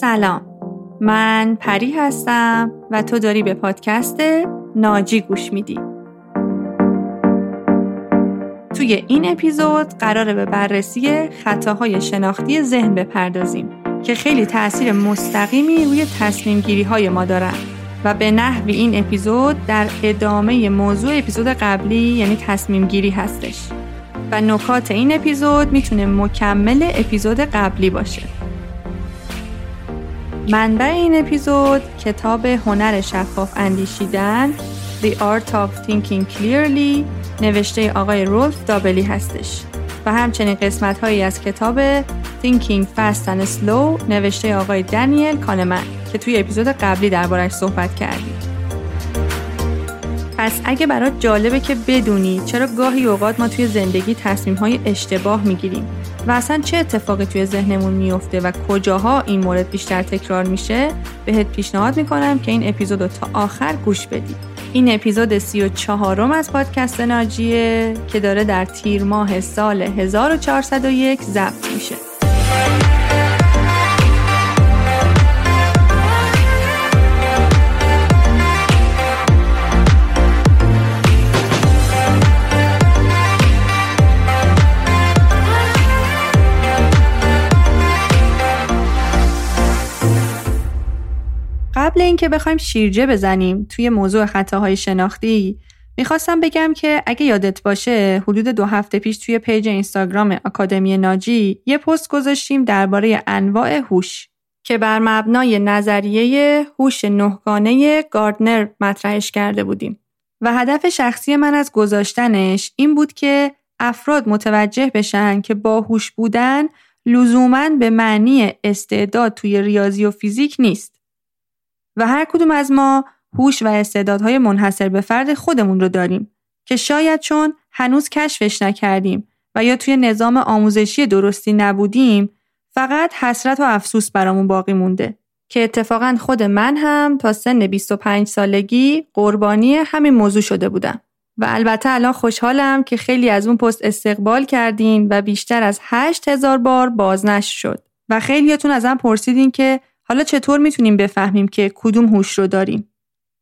سلام. من پری هستم و تو داری به پادکست ناجی گوش میدی. توی این اپیزود قراره به بررسی خطاهای شناختی ذهن بپردازیم که خیلی تاثیر مستقیمی روی تصمیم گیری های ما دارن و به نحوی این اپیزود در ادامه موضوع اپیزود قبلی یعنی تصمیم گیری هستش. و نکات این اپیزود می‌تونه مکمل اپیزود قبلی باشه. منبع این اپیزود کتاب هنر شفاف اندیشیدن The Art of Thinking Clearly نوشته آقای رولف دابلی هستش. و همچنین قسمت هایی از کتاب Thinking Fast and Slow نوشته آقای دانیل کانمن که توی اپیزود قبلی دربارش صحبت کردیم. پس اگه برات جالبه که بدونی چرا گاهی اوقات ما توی زندگی تصمیم های اشتباه می‌گیریم. و اصلا چه اتفاقی توی ذهنمون میفته و کجاها این مورد بیشتر تکرار میشه بهت پیشنهاد می‌کنم که این اپیزود رو تا آخر گوش بدی. این اپیزود سی و چهارم از پادکست ناجیه که داره در تیر ماه سال 1401 ضبط میشه. اینکه بخوایم شیرجه بزنیم توی موضوع خطاهای شناختی می‌خواستم بگم که اگه یادت باشه حدود دو هفته پیش توی page اینستاگرام آکادمی ناجی یه پست گذاشتیم درباره انواع هوش که بر مبنای نظریه هوش نهگانه گاردنر مطرحش کرده بودیم. و هدف شخصی من از گذاشتنش این بود که افراد متوجه بشن که باهوش بودن لزوما به معنی استعداد توی ریاضی و فیزیک نیست. و هر کدوم از ما هوش و استعدادهای منحصر به فرد خودمون رو داریم که شاید چون هنوز کشفش نکردیم و یا توی نظام آموزشی درستی نبودیم فقط حسرت و افسوس برامون باقی مونده. که اتفاقا خود من هم تا سن 25 سالگی قربانی همین موضوع شده بودم. و البته الان خوشحالم که خیلی از اون پست استقبال کردین و بیشتر از 8000 بار بازنشر شد. و خیلیاتون ازم پرسیدین که حالا چطور می‌تونیم بفهمیم که کدوم هوش رو داریم؟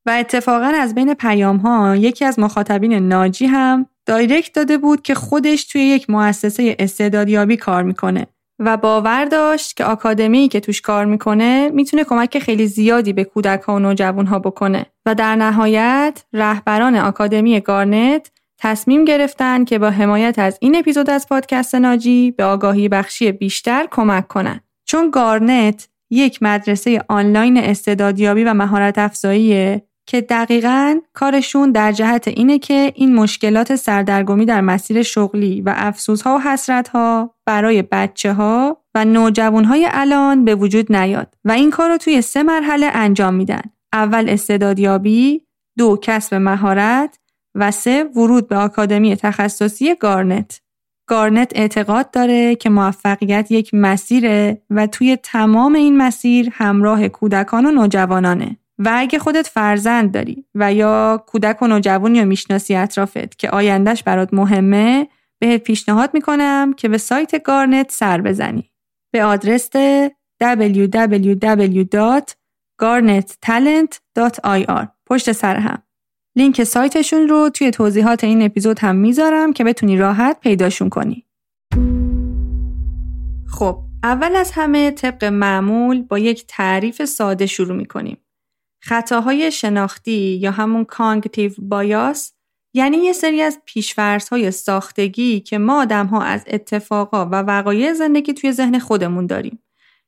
و اتفاقا از بین پیام ها یکی از مخاطبین ناجی هم دایرکت داده بود که خودش توی یک مؤسسه استعدادیابی کار می‌کنه و باور داشت که آکادمی که توش کار می‌کنه می‌تونه کمک خیلی زیادی به کودک ها و نوجوان ها بکنه و در نهایت رهبران آکادمی گارنت تصمیم گرفتن که با حمایت از این اپیزود از پادکست ناجی به آگاهی بخشی بیشتر کمک کنن چون گارنت یک مدرسه آنلاین استعدادیابی و مهارت افزاییه که دقیقا کارشون در جهت اینه که این مشکلات سردرگمی در مسیر شغلی و افسوسها و حسرتها برای بچه ها و نوجوان های الان به وجود نیاد و این کار رو توی سه مرحله انجام میدن. اول استعدادیابی، دو کسب مهارت و سه ورود به آکادمی تخصصی گارنت. گارنت اعتقاد داره که موفقیت یک مسیره و توی تمام این مسیر همراه کودکان و نوجوانانه. و اگه خودت فرزند داری و یا کودک و نوجوانی رو می‌شناسی اطرافت که آیندهش برات مهمه بهت پیشنهاد می‌کنم که به سایت گارنت سر بزنی. به آدرس www.garnettalent.ir پشت سر هم. لینک سایتشون رو توی توضیحات این اپیزود هم می‌ذارم که بتونی راحت پیداشون کنی. خب اول از همه طبق معمول با یک تعریف ساده شروع می‌کنیم. خطاهای شناختی یا همون کانگتیو بایاس یعنی یه سری از پیشفرس های ساختگی که ما آدم ها از اتفاقا و وقایع زندگی توی ذهن خودمون داریم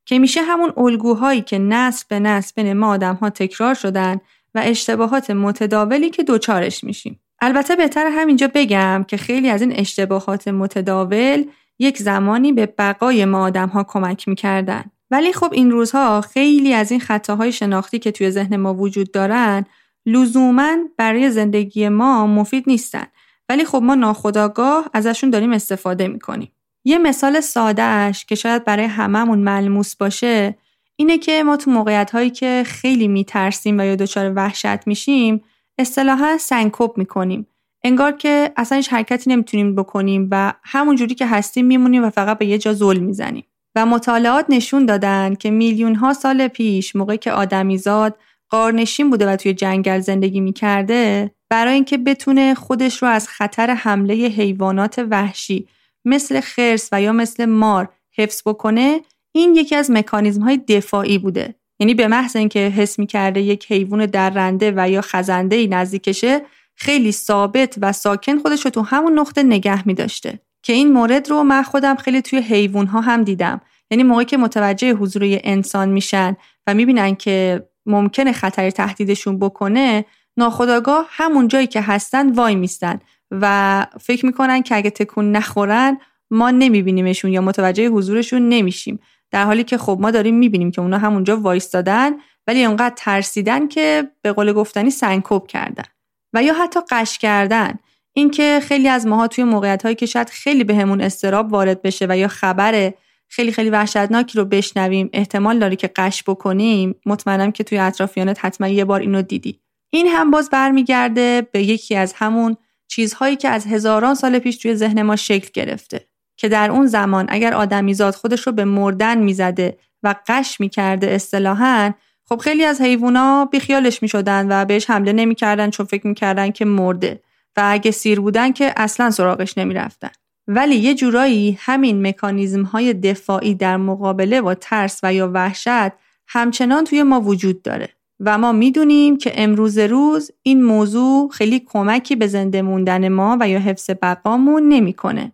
که میشه همون الگوهایی که نسل به نسل بین ما آدم ها تکرار شدن و اشتباهات متداولی که دوچارش میشیم. البته بهتر همینجا بگم که خیلی از این اشتباهات متداول یک زمانی به بقای ما آدم ها کمک می‌کردن. ولی خب این روزها خیلی از این خطاهای شناختی که توی ذهن ما وجود دارن لزوما برای زندگی ما مفید نیستن. ولی خب ما ناخداگاه ازشون داریم استفاده می‌کنیم. یه مثال سادهش که شاید برای هممون ملموس باشه اینه که ما تو موقعیت هایی که خیلی میترسیم و یا دچار وحشت میشیم اصطلاحا سنکوب می‌کنیم. انگار که اصلا هیچ حرکتی نمی‌تونیم بکنیم و همون جوری که هستیم میمونیم و فقط به یه جا زل می‌زنیم. و مطالعات نشون دادن که میلیون ها سال پیش موقع که آدمیزاد قارنشین بوده و توی جنگل زندگی می‌کرده برای اینکه بتونه خودش رو از خطر حمله حیوانات وحشی مثل خرس و یا مثل مار حفظ بکنه این یکی از مکانیزم های دفاعی بوده. یعنی به محض اینکه حس می‌کرده یک حیوان درنده و یا خزنده ای نزدیکشه خیلی ثابت و ساکن خودش رو تو همون نقطه نگه میداشته. که این مورد رو من خودم خیلی توی حیوان ها هم دیدم. یعنی موقعی که متوجه حضور انسان میشن و می‌بینن که ممکنه خطر تهدیدشون بکنه ناخداگاه همون جایی که هستن وای میستن و فکر می‌کنن که اگه تکون نخورن ما نمیبینیمشون یا متوجه حضورشون نمیشیم. در حالی که خب ما داریم می‌بینیم که اونا همونجا وایستادن ولی اونقدر ترسیدن که به قول گفتنی سنکوب کردن و یا حتی قش کردن. اینکه خیلی از ماها توی موقعیت هایی که شاید خیلی بهمون به استراب وارد بشه و یا خبر خیلی خیلی وحشتناکی رو بشنویم احتمال داره که قش بکنیم مطمئنم که توی اطرافیانت حتما یه بار اینو دیدی. این هم باز برمیگرده به یکی از همون چیزهایی که از هزاران سال پیش توی ذهن ما شکل گرفته. که در اون زمان اگر آدمیزاد خودش رو به مردن می‌زده و قش می‌کرده اصطلاحا خب خیلی از حیوونا بیخیالش می‌شدن و بهش حمله نمی‌کردن چون فکر می‌کردن که مرده و اگه سیر بودن که اصلا سراغش نمی‌رفتن ولی یه جورایی همین مکانیزم های دفاعی در مقابله با ترس و یا وحشت همچنان توی ما وجود داره و ما می‌دونیم که امروز روز این موضوع خیلی کمکی به زنده موندن ما و یا حفظ بقامون نمی‌کنه.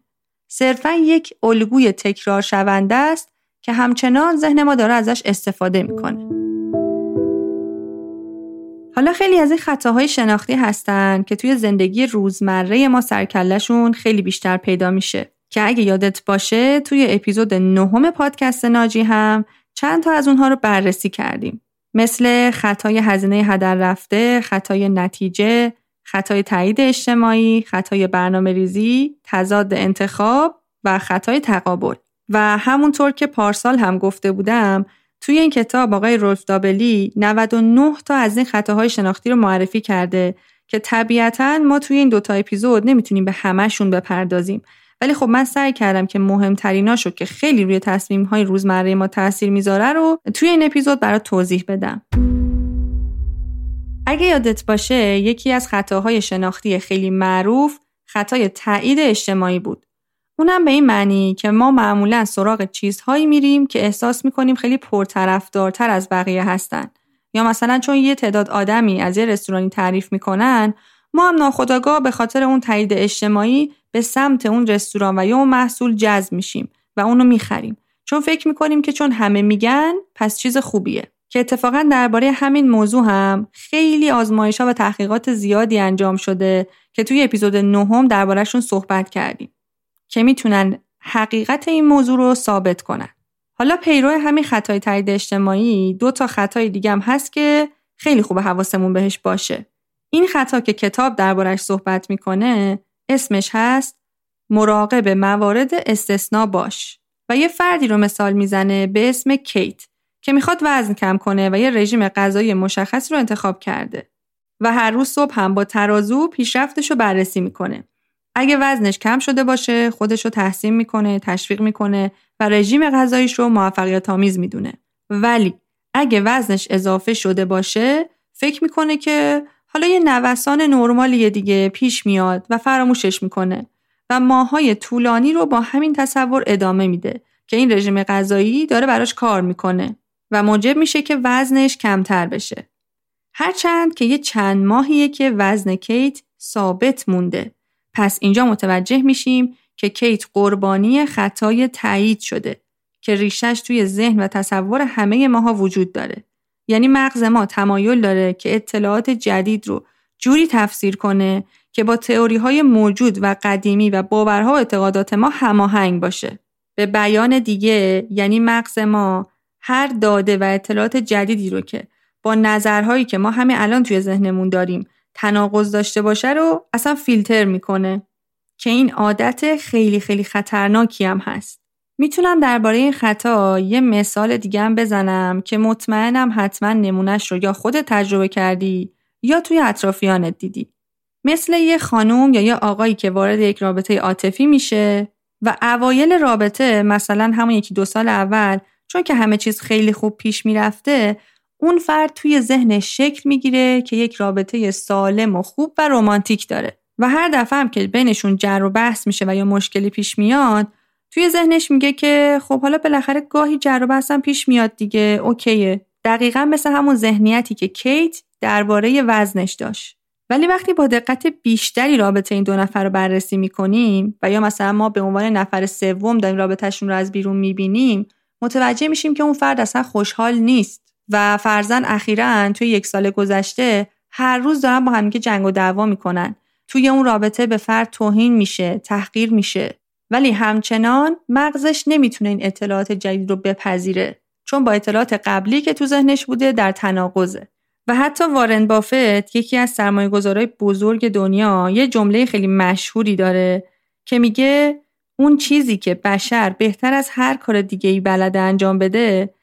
صرفا یک الگوی تکرار شونده است که همچنان ذهن ما داره ازش استفاده می‌کنه. حالا خیلی از این خطاهای شناختی هستن که توی زندگی روزمره ما سرکلشون خیلی بیشتر پیدا میشه که اگه یادت باشه توی اپیزود نهم پادکست ناجی هم چند تا از اونها رو بررسی کردیم مثل خطای هزینه هدر رفته، خطای نتیجه، خطای تایید اجتماعی، خطای برنامه ریزی، تضاد انتخاب و خطای تقابل. و همونطور که پارسال هم گفته بودم توی این کتاب آقای رولف دابلی 99 تا از این خطاهای شناختی رو معرفی کرده که طبیعتا ما توی این دوتا اپیزود نمی‌تونیم به همهشون بپردازیم ولی خب من سعی کردم که مهمتریناشو که خیلی روی تصمیم های روزمره ما تاثیر می‌ذاره رو توی این اپیزود برات توضیح بدم اگه یادت باشه یکی از خطاهای شناختی خیلی معروف خطای تایید اجتماعی بود. اونم به این معنی که ما معمولا سراغ چیزهایی میریم که احساس می‌کنیم خیلی پرطرفدارتر از بقیه هستن. یا مثلا چون یه تعداد آدمی از یه رستورانی تعریف می‌کنن ما هم ناخداگاه به خاطر اون تایید اجتماعی به سمت اون رستوران و یا اون محصول جذب میشیم و اونو می‌خریم. چون فکر می‌کنیم که چون همه میگن پس چیز خوبیه. که اتفاقا درباره همین موضوع هم خیلی آزمایش ها و تحقیقات زیادی انجام شده که توی اپیزود نهم دربارهشون صحبت کردیم که می‌تونن حقیقت این موضوع رو ثابت کنن. حالا پیرو همین خطای تایید اجتماعی دو تا خطای دیگه هم هست که خیلی خوب حواسمون بهش باشه. این خطا که کتاب دربارش صحبت می‌کنه اسمش هست مراقب موارد استثنا باش و یه فردی رو مثال می‌زنه به اسم کیت که می‌خواد وزن کم کنه و یه رژیم غذایی مشخص رو انتخاب کرده و هر روز صبح هم با ترازو پیشرفتش رو بررسی می‌کنه. اگه وزنش کم شده باشه خودش رو تحسین می‌کنه، تشویق می‌کنه و رژیم غذاییش رو موفقیت آمیز می‌دونه. ولی اگه وزنش اضافه شده باشه فکر می‌کنه که حالا یه نوسان نرمالی دیگه پیش میاد و فراموشش می‌کنه و ماهای طولانی رو با همین تصور ادامه میده که این رژیم غذایی داره براش کار می‌کنه و موجب میشه که وزنش کمتر بشه. هرچند که یه چند ماهیه که وزن کیت ثابت مونده. پس اینجا متوجه میشیم که کیت قربانی خطای تایید شده که ریشش توی ذهن و تصور همه ماها وجود داره. یعنی مغز ما تمایل داره که اطلاعات جدید رو جوری تفسیر کنه که با تئوری های موجود و قدیمی و باورها و اعتقادات ما هماهنگ باشه. به بیان دیگه یعنی مغز ما هر داده و اطلاعات جدیدی رو که با نظرهایی که ما همه الان توی ذهنمون داریم تناقض داشته باشه رو اصلا فیلتر می‌کنه که این عادت خیلی خیلی خطرناکی هم هست. می‌تونم درباره این خطا یه مثال دیگه هم بزنم که مطمئنم حتما نمونش رو یا خودت تجربه کردی یا توی اطرافیانت دیدی. مثل یه خانوم یا یه آقایی که وارد یک رابطه عاطفی میشه و اوایل رابطه مثلا همون یکی دو سال اول چون که همه چیز خیلی خوب پیش می‌رفته اون فرد توی ذهنش شکل می‌گیره که یک رابطه سالم و خوب و رمانتیک داره. و هر دفعه هم که بینشون جر و بحث میشه و یا مشکلی پیش میاد توی ذهنش میگه که خب حالا بالاخره گاهی جر و بحثم پیش میاد دیگه اوکیه. دقیقا مثل همون ذهنیتی که کیت درباره وزنش داشت. ولی وقتی با دقت بیشتری رابطه این دو نفر رو بررسی می‌کنیم و یا مثلا ما به عنوان نفر سوم داریم رابطهشون رو از بیرون می‌بینیم متوجه میشیم که اون فرد اصلا خوشحال نیست و فرزن اخیرا توی یک سال گذشته هر روز دارن با همدیگه جنگ و دعوا می‌کنن. توی اون رابطه به فرد توهین میشه تحقیر میشه. ولی همچنان مغزش نمی‌تونه این اطلاعات جدید رو بپذیره چون با اطلاعات قبلی که تو ذهنش بوده در تناقضه. و حتی وارن بافت یکی از سرمایه گذارای بزرگ دنیا یه جمله خیلی مشهوری داره که میگه اون چیزی که بشر بهتر از هر کار دیگه ای بلده انجام بده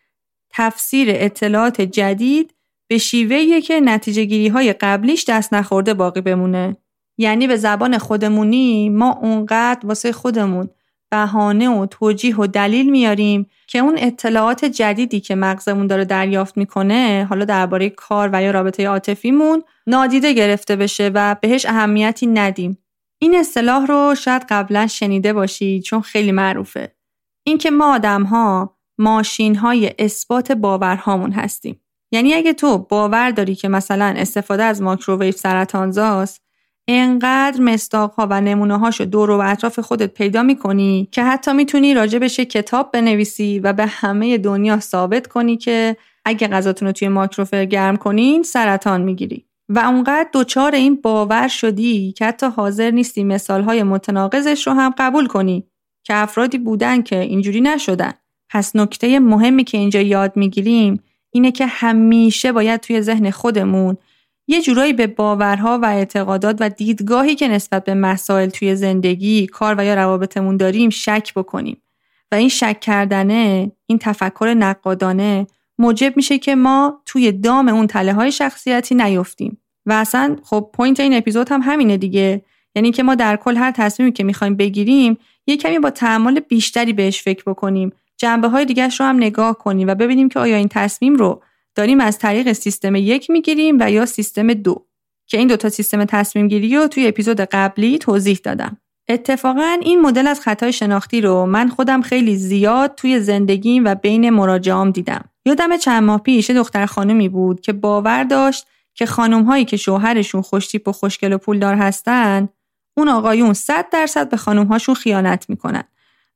تفسیر اطلاعات جدید به شیوهیه که نتیجه گیری های قبلیش دست نخورده باقی بمونه. یعنی به زبان خودمونی ما اونقدر واسه خودمون بهانه و توجیه و دلیل میاریم که اون اطلاعات جدیدی که مغزمون داره دریافت می‌کنه حالا درباره کار و یا رابطه عاطفیمون نادیده گرفته بشه و بهش اهمیتی ندیم. این اصطلاح رو شاید قبلا شنیده باشید چون خیلی معروفه. اینکه ما آدم ها ماشین های اثبات باورهامون هستیم. یعنی اگه تو باور داری که مثلا استفاده از ماکروویو سرطانزاست انقدر مستاق ها و نمونه هاشو دور و اطراف خودت پیدا می‌کنی که حتی می‌تونی راجبش کتاب بنویسی و به همه دنیا ثابت کنی که اگه غذاتون رو توی ماکروفر گرم کنین سرطان می‌گیری. و اونقدر دچار این باور شدی که حتی حاضر نیستی مثال های متناقضش رو هم قبول کنی که افرادی بودن که اینجوری نشدن پس نکته مهمی که اینجا یاد می‌گیریم اینه که همیشه باید توی ذهن خودمون یه جورایی به باورها و اعتقادات و دیدگاهی که نسبت به مسائل توی زندگی، کار و یا روابطمون داریم شک بکنیم. و این شک کردنه، این تفکر نقادانه موجب میشه که ما توی دام اون تله های شخصیتی نیفتیم. و اصلا خب پوینت این اپیزود هم همینه دیگه. یعنی که ما در کل هر تصمیمی که می‌خوایم بگیریم یه کمی با تحمل بیشتری بهش فکر بکنیم. جنبه های دیگرش رو هم نگاه کنیم و ببینیم که آیا این تصمیم رو داریم از طریق سیستم یک می‌گیریم و یا سیستم دو که این دوتا سیستم تصمیم گیری رو توی اپیزود قبلی توضیح دادم. اتفاقا این مدل از خطای شناختی رو من خودم خیلی زیاد توی زندگیم و بین مراجعام دیدم. یادم چند ماه پیش دختر خانمی بود که باور داشت که خانم هایی که شوهرشون خوشتیپ و خوشگل و پولدار هستن اون آقایون 100 درصد به خانم هاشون خیانت می‌کنن.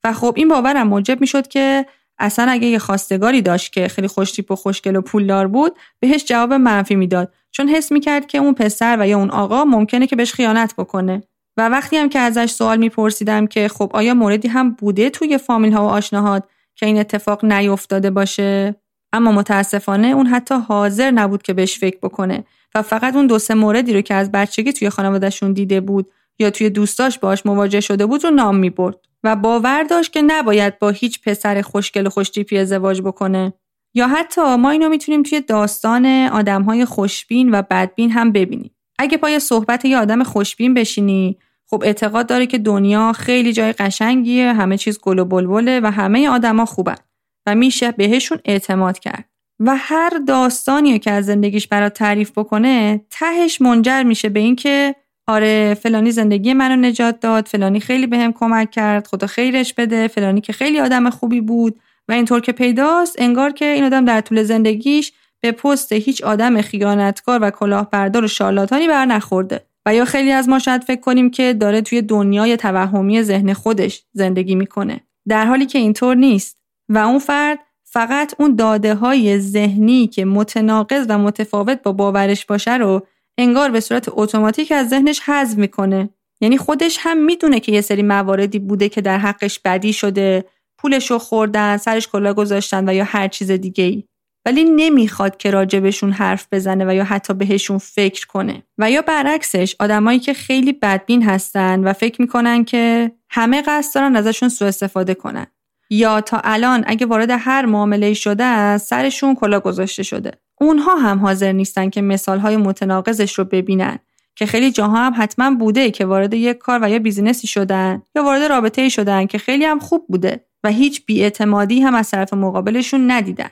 و خب این باورم موجب می‌شد که اصلا اگه یه خواستگاری داشت که خیلی خوشتیپ و خوشگل و پولدار بود بهش جواب منفی می‌داد. چون حس می‌کرد که اون پسر و یا اون آقا ممکنه که بهش خیانت بکنه. و وقتی هم که ازش سوال میپرسیدم که خب آیا موردی هم بوده توی فامیل ها و آشناهات که این اتفاق نیفتاده باشه؟ اما متاسفانه اون حتی حاضر نبود که بهش فکر بکنه و فقط اون دو سه موردی رو که از بچگی توی خانوادهشون دیده بود یا توی دوستاش باش مواجه شده بود رو نام می‌برد و باور داشت که نباید با هیچ پسر خوشگل و خوشتیپی ازدواج بکنه. یا حتی ما اینو می‌تونیم توی داستان آدمهای خوشبین و بدبین هم ببینیم. اگه پای صحبت یه آدم خوشبین بشینی خب اعتقاد داره که دنیا خیلی جای قشنگیه همه چیز گل و بلبله و همه آدما خوبن. و میشه بهشون اعتماد کرد. و هر داستانی که از زندگیش برات تعریف بکنه تهش منجر میشه به اینکه آره فلانی زندگی منو نجات داد فلانی خیلی بهم به کمک کرد خدا خیرش بده فلانی که خیلی آدم خوبی بود و اینطور که پیداست انگار که این آدم در طول زندگیش به پست هیچ آدم خیانتکار و کلاهبردار و شارلاتانی بر نخورده. و یا خیلی از ما شاید فکر کنیم که داره توی دنیای توهمی ذهن خودش زندگی می‌کنه. در حالی که اینطور نیست. و اون فرد فقط اون داده های ذهنی که متناقض و متفاوت با باورش باشه رو انگار به صورت اتوماتیک از ذهنش حذف می‌کنه. یعنی خودش هم می‌دونه که یه سری مواردی بوده که در حقش بدی شده پولشو خوردن سرش کلا گذاشتن و یا هر چیز دیگه ای ولی نمی‌خواد که راجبشون حرف بزنه و یا حتی بهشون فکر کنه. و یا برعکسش آدمایی که خیلی بدبین هستن و فکر می‌کنن که همه قصد دارن ازشون سوء استفاده کنن. یا تا الان اگه وارد هر معامله شده سرشون کلا گذاشته شده. اونها هم حاضر نیستن که مثالهای متناقضش رو ببینن که خیلی جاها هم حتما بوده که وارد یک کار و یا بیزینسی شدن یا وارد رابطه ای شدن که خیلی هم خوب بوده و هیچ بیاعتمادی هم از طرف مقابلشون ندیدن.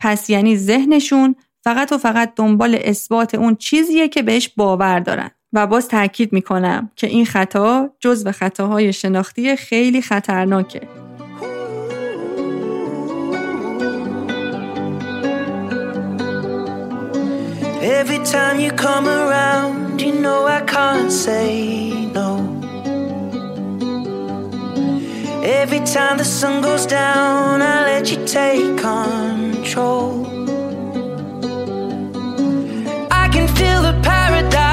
پس یعنی ذهنشون فقط و فقط دنبال اثبات اون چیزیه که بهش باور دارن. و باز تاکید می‌کنم که این خطا جزو خطاهای شناختی خیلی خطرناکه. Every time you come around, you know I can't say no. Every time the sun goes down, I let you take control. I can feel the paradise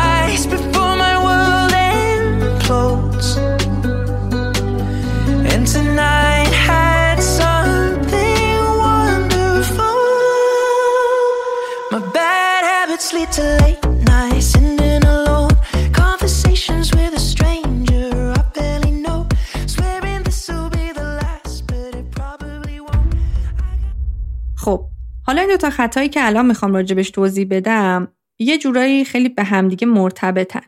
این دوتا خطایی که الان می‌خوام راجبش توضیح بدم یه جورایی خیلی به همدیگه مرتبطن.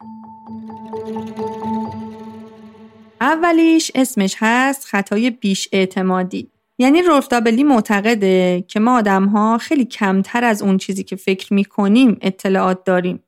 اولیش اسمش هست خطای بیش اعتمادی یعنی رولف دابلی معتقده که ما آدم ها خیلی کمتر از اون چیزی که فکر می‌کنیم اطلاعات داریم.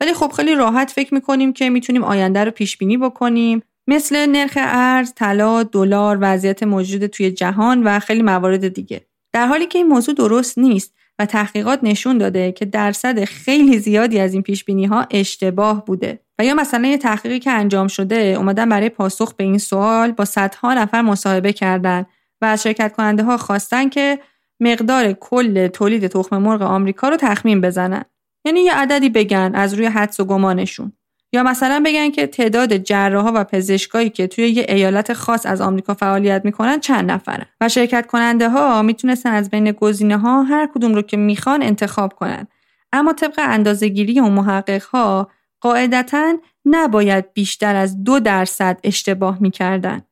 ولی خب خیلی راحت فکر می‌کنیم که می‌تونیم آینده رو پیش بینی بکنیم. مثل نرخ ارز، طلا، دلار، وضعیت موجود توی جهان و خیلی موارد دیگه. در حالی که این موضوع درست نیست و تحقیقات نشون داده که درصد خیلی زیادی از این پیش ها اشتباه بوده و یا مثلا یه تحقیقی که انجام شده اومدن برای پاسخ به این سوال با صدها نفر مصاحبه کردن و از شرکت کننده ها خواستن که مقدار کل تولید تخم مرغ آمریکا رو تخمین بزنن. یعنی یه عددی بگن از روی حدس و گمانشون. یا مثلا بگن که تعداد جراحا و پزشکایی که توی یه ایالت خاص از آمریکا فعالیت می‌کنن چند نفرن؟ و شرکت کننده ها می‌تونستن از بین گزینه ها هر کدوم رو که می‌خوان انتخاب کنن. اما طبق اندازهگیری و محقق ها قاعدتا نباید بیشتر از دو درصد اشتباه می‌کردن.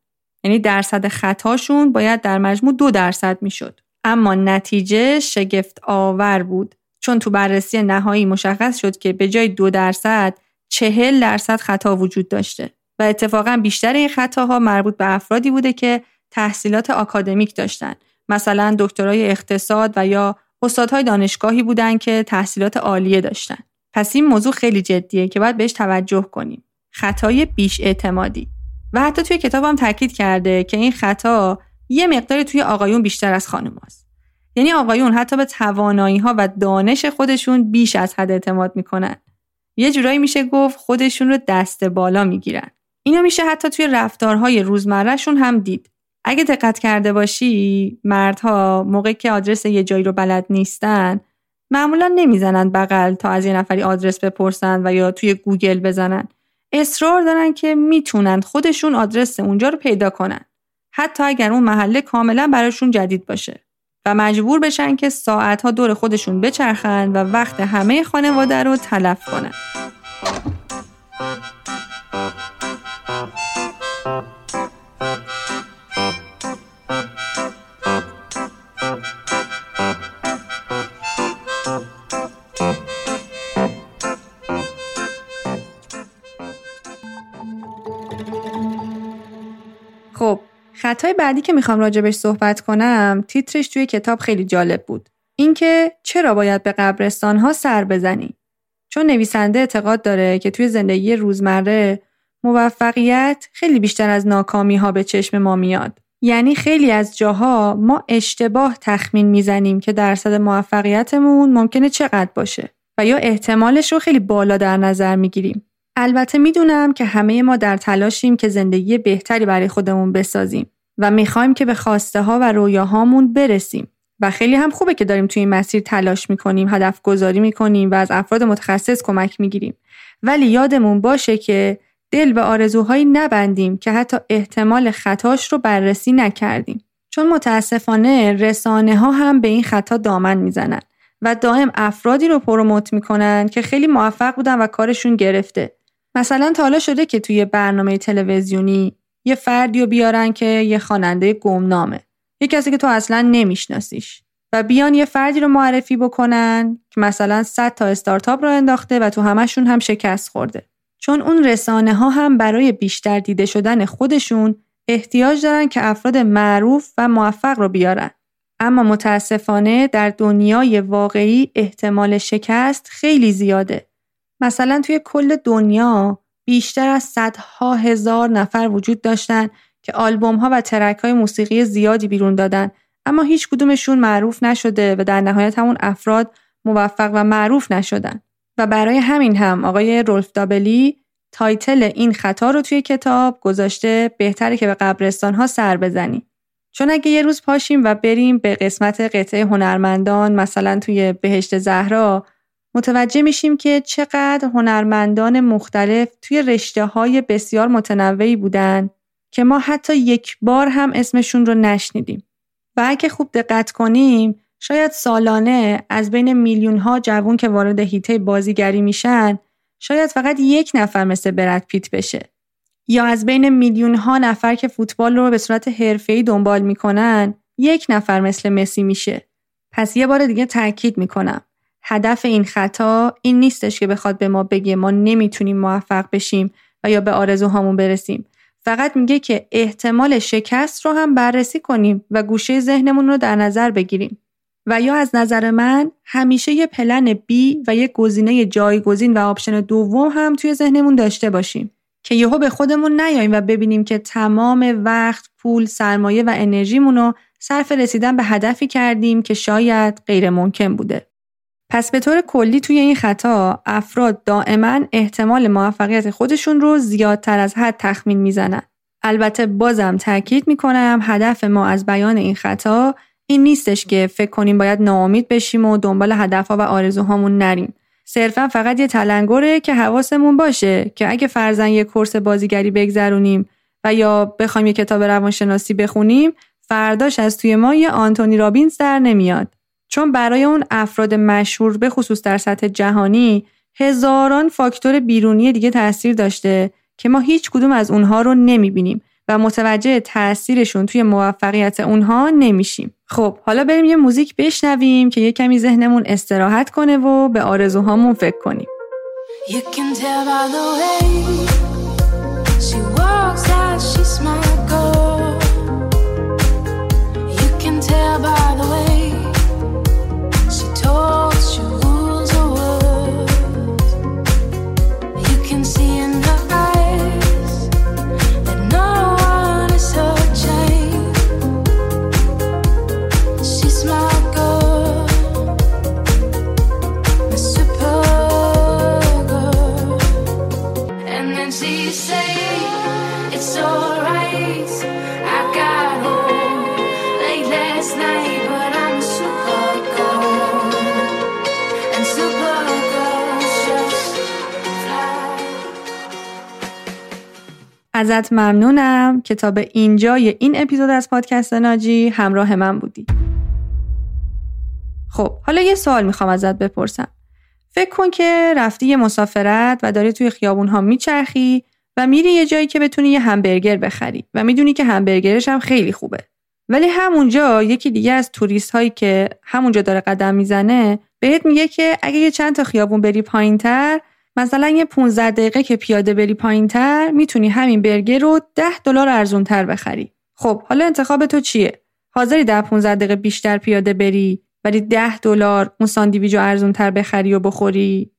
یعنی درصد خطاشون باید در مجموع دو درصد می‌شد. اما نتیجه شگفت آور بود. چون تو بررسی نهایی مشخص شد که به جای دو درصد چهل درصد خطا وجود داشته و اتفاقا بیشتر این خطاها مربوط به افرادی بوده که تحصیلات آکادمیک داشتن. مثلا دکترای اقتصاد و یا استادهای دانشگاهی بودن که تحصیلات عالیه داشتن. پس این موضوع خیلی جدیه که باید بهش توجه کنیم. خطای بیش اعتمادی. و حتی توی کتابم تاکید کرده که این خطا یه مقداری توی آقایون بیشتر از خانم هست. یعنی آقایون حتی به توانایی ها و دانش خودشون بیش از حد اعتماد می‌کنن. یه جورایی میشه گفت خودشون رو دست بالا می‌گیرن. اینو میشه حتی توی رفتارهای روزمرهشون هم دید. اگه دقت کرده باشی مردها موقعی که آدرس یه جایی رو بلد نیستن معمولا نمی‌زنن بغل تا از یه نفری آدرس بپرسن و یا توی گوگل بزنن. اصرار دارن که می‌تونن خودشون آدرس اونجا رو پیدا کنن. حتی اگر اون محله کاملا براشون جدید باشه. و مجبور بشن که ساعتها دور خودشون بچرخن و وقت همه خانواده رو تلف کنن. خطای بعدی که می‌خوام راجبش صحبت کنم تیترش توی کتاب خیلی جالب بود. اینکه چرا باید به قبرستان ها سر بزنی؟ چون نویسنده اعتقاد داره که توی زندگی روزمره موفقیت خیلی بیشتر از ناکامی ها به چشم ما میاد. یعنی خیلی از جاها ما اشتباه تخمین می‌زنیم که درصد موفقیتمون ممکنه چقدر باشه و یا احتمالش رو خیلی بالا در نظر می‌گیریم. البته می‌دونم که همه ما در تلاشیم که زندگی بهتری برای خودمون بسازیم و می‌خوایم که به خواسته ها و رویاهامون برسیم. و خیلی هم خوبه که داریم توی این مسیر تلاش می‌کنیم هدف گذاری می‌کنیم و از افراد متخصص کمک می‌گیریم. ولی یادمون باشه که دل به آرزوهایی نبندیم که حتی احتمال خطاش رو بررسی نکردیم. چون متاسفانه رسانه ها هم به این خطا دامن می‌زنن و دائم افرادی رو پروموت می‌کنن که خیلی موفق بودن و کارشون گرفته. مثلا تا حالا شده که توی برنامه تلویزیونی یه فردی رو بیارن که یه خواننده گمنامه یه کسی که تو اصلا نمیشناسیش و بیان یه فردی رو معرفی بکنن که مثلا 100 تا استارتاپ رو انداخته و تو همشون هم شکست خورده چون اون رسانه ها هم برای بیشتر دیده شدن خودشون احتیاج دارن که افراد معروف و موفق رو بیارن. اما متاسفانه در دنیای واقعی احتمال شکست خیلی زیاده. مثلا توی کل دنیا بیشتر از صدها هزار نفر وجود داشتن که آلبوم ها و track های موسیقی زیادی بیرون دادن. اما هیچ کدومشون معروف نشده و در نهایت همون افراد موفق و معروف نشدن. و برای همین هم آقای رولف دوبلی title این خطا رو توی کتاب گذاشته بهتره که به قبرستان ها سر بزنی. چون اگه یه روز پاشیم و بریم به قسمت قطعه هنرمندان مثلا توی بهشت زهرا متوجه میشیم که چقدر هنرمندان مختلف توی رشته های بسیار متنوعی بودن که ما حتی یک بار هم اسمشون رو نشنیدیم. و اگه خوب دقت کنیم شاید سالانه از بین میلیون ها جوون که وارد هیته بازیگری میشن شاید فقط یک نفر مثل برد پیت بشه. یا از بین میلیون ها نفر که فوتبال رو به صورت حرفه‌ای دنبال می‌کنن یک نفر مثل مسی میشه. پس یه بار دیگه تاکید می‌کنم. هدف این خطا این نیستش که بخواد به ما بگه ما نمی‌تونیم موفق بشیم و یا به آرزوهامون برسیم فقط میگه که احتمال شکست رو هم بررسی کنیم و گوشه ذهنمون رو در نظر بگیریم و یا از نظر من همیشه یه plan B و یه گزینه جایگزین و option دوم هم توی ذهنمون داشته باشیم که یهو به خودمون نیاییم و ببینیم که تمام وقت، پول، سرمایه و انرژیمون رو صرف رسیدن به هدفی کردیم که شاید غیر ممکن بوده. پس به طور کلی توی این خطا افراد دائما احتمال موفقیت خودشون رو زیادتر از حد تخمین می‌زنن. البته بازم تاکید می‌کنم هدف ما از بیان این خطا این نیستش که فکر کنیم باید ناامید بشیم و دنبال هدفها و آرزوهامون نریم. صرفا فقط یه تلنگره که حواسمون باشه که اگه فرزن یه کورس بازیگری بگذرونیم و یا بخوایم یه کتاب روانشناسی بخونیم فرداش از توی ما یه آنتونی رابینز در نمیاد. چون برای اون افراد مشهور به خصوص در سطح جهانی هزاران فاکتور بیرونی دیگه تاثیر داشته که ما هیچ کدوم از اونها رو نمی‌بینیم و متوجه تاثیرشون توی موفقیت اونها نمیشیم. خب حالا بریم یه موزیک بشنویم که یه کمی ذهنمون استراحت کنه و به آرزوهامون فکر کنیم. ازت ممنونم که تا به اینجای این اپیزود از پادکست ناجی همراه من بودی. خب حالا یه سوال می‌خوام ازت بپرسم. فکر کن که رفتی یه مسافرت و داری توی خیابون ها میچرخی و میری یه جایی که بتونی یه همبرگر بخری و می‌دونی که همبرگرش هم خیلی خوبه. ولی همونجا یکی دیگه از توریست هایی که همونجا داره قدم می‌زنه بهت میگه که اگه یه چند تا خیابون بری پایینتر مثلا یه 15 دقیقه که پیاده بری پایینتر می‌تونی همین برگر رو 10 دلار ارزون تر بخری. خب حالا انتخاب تو چیه؟ حاضری در 15 دقیقه بیشتر پیاده بری ولی 10 دلار اون ساندویچ رو ارزون تر بخری و بخوری؟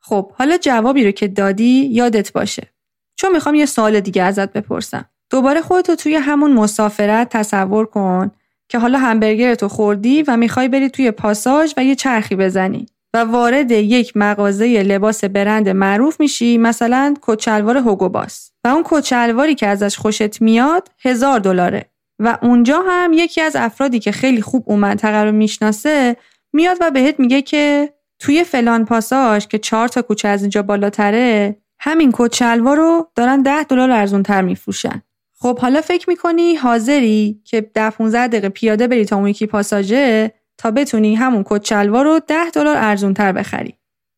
خب حالا جوابی رو که دادی یادت باشه. چون می‌خوام یه سوال دیگه ازت بپرسم. دوباره خودتو توی همون مسافرت تصور کن که حالا همبرگر تو خوردی و می‌خوای بری توی پاساژ و یه چرخی بزنی. و وارد یک مغازه لباس برند معروف میشی مثلا کچلوار هوگو باس. و اون کچلواری که ازش خوشت میاد هزار دلاره. و اونجا هم یکی از افرادی که خیلی خوب اون منطقه رو می‌شناسه میاد و بهت میگه که توی فلان پاساژ که چهار تا کوچه از اینجا بالاتره همین کچلوار رو دارن ده دلار ارزونتر میفروشن. خب حالا فکر می‌کنی حاضری که ده 15 دقیقه پیاده بری تا اون یکی پاساژه؟ تا بتونی همون کت شلوار رو 10 دلار ارزون تر بخری.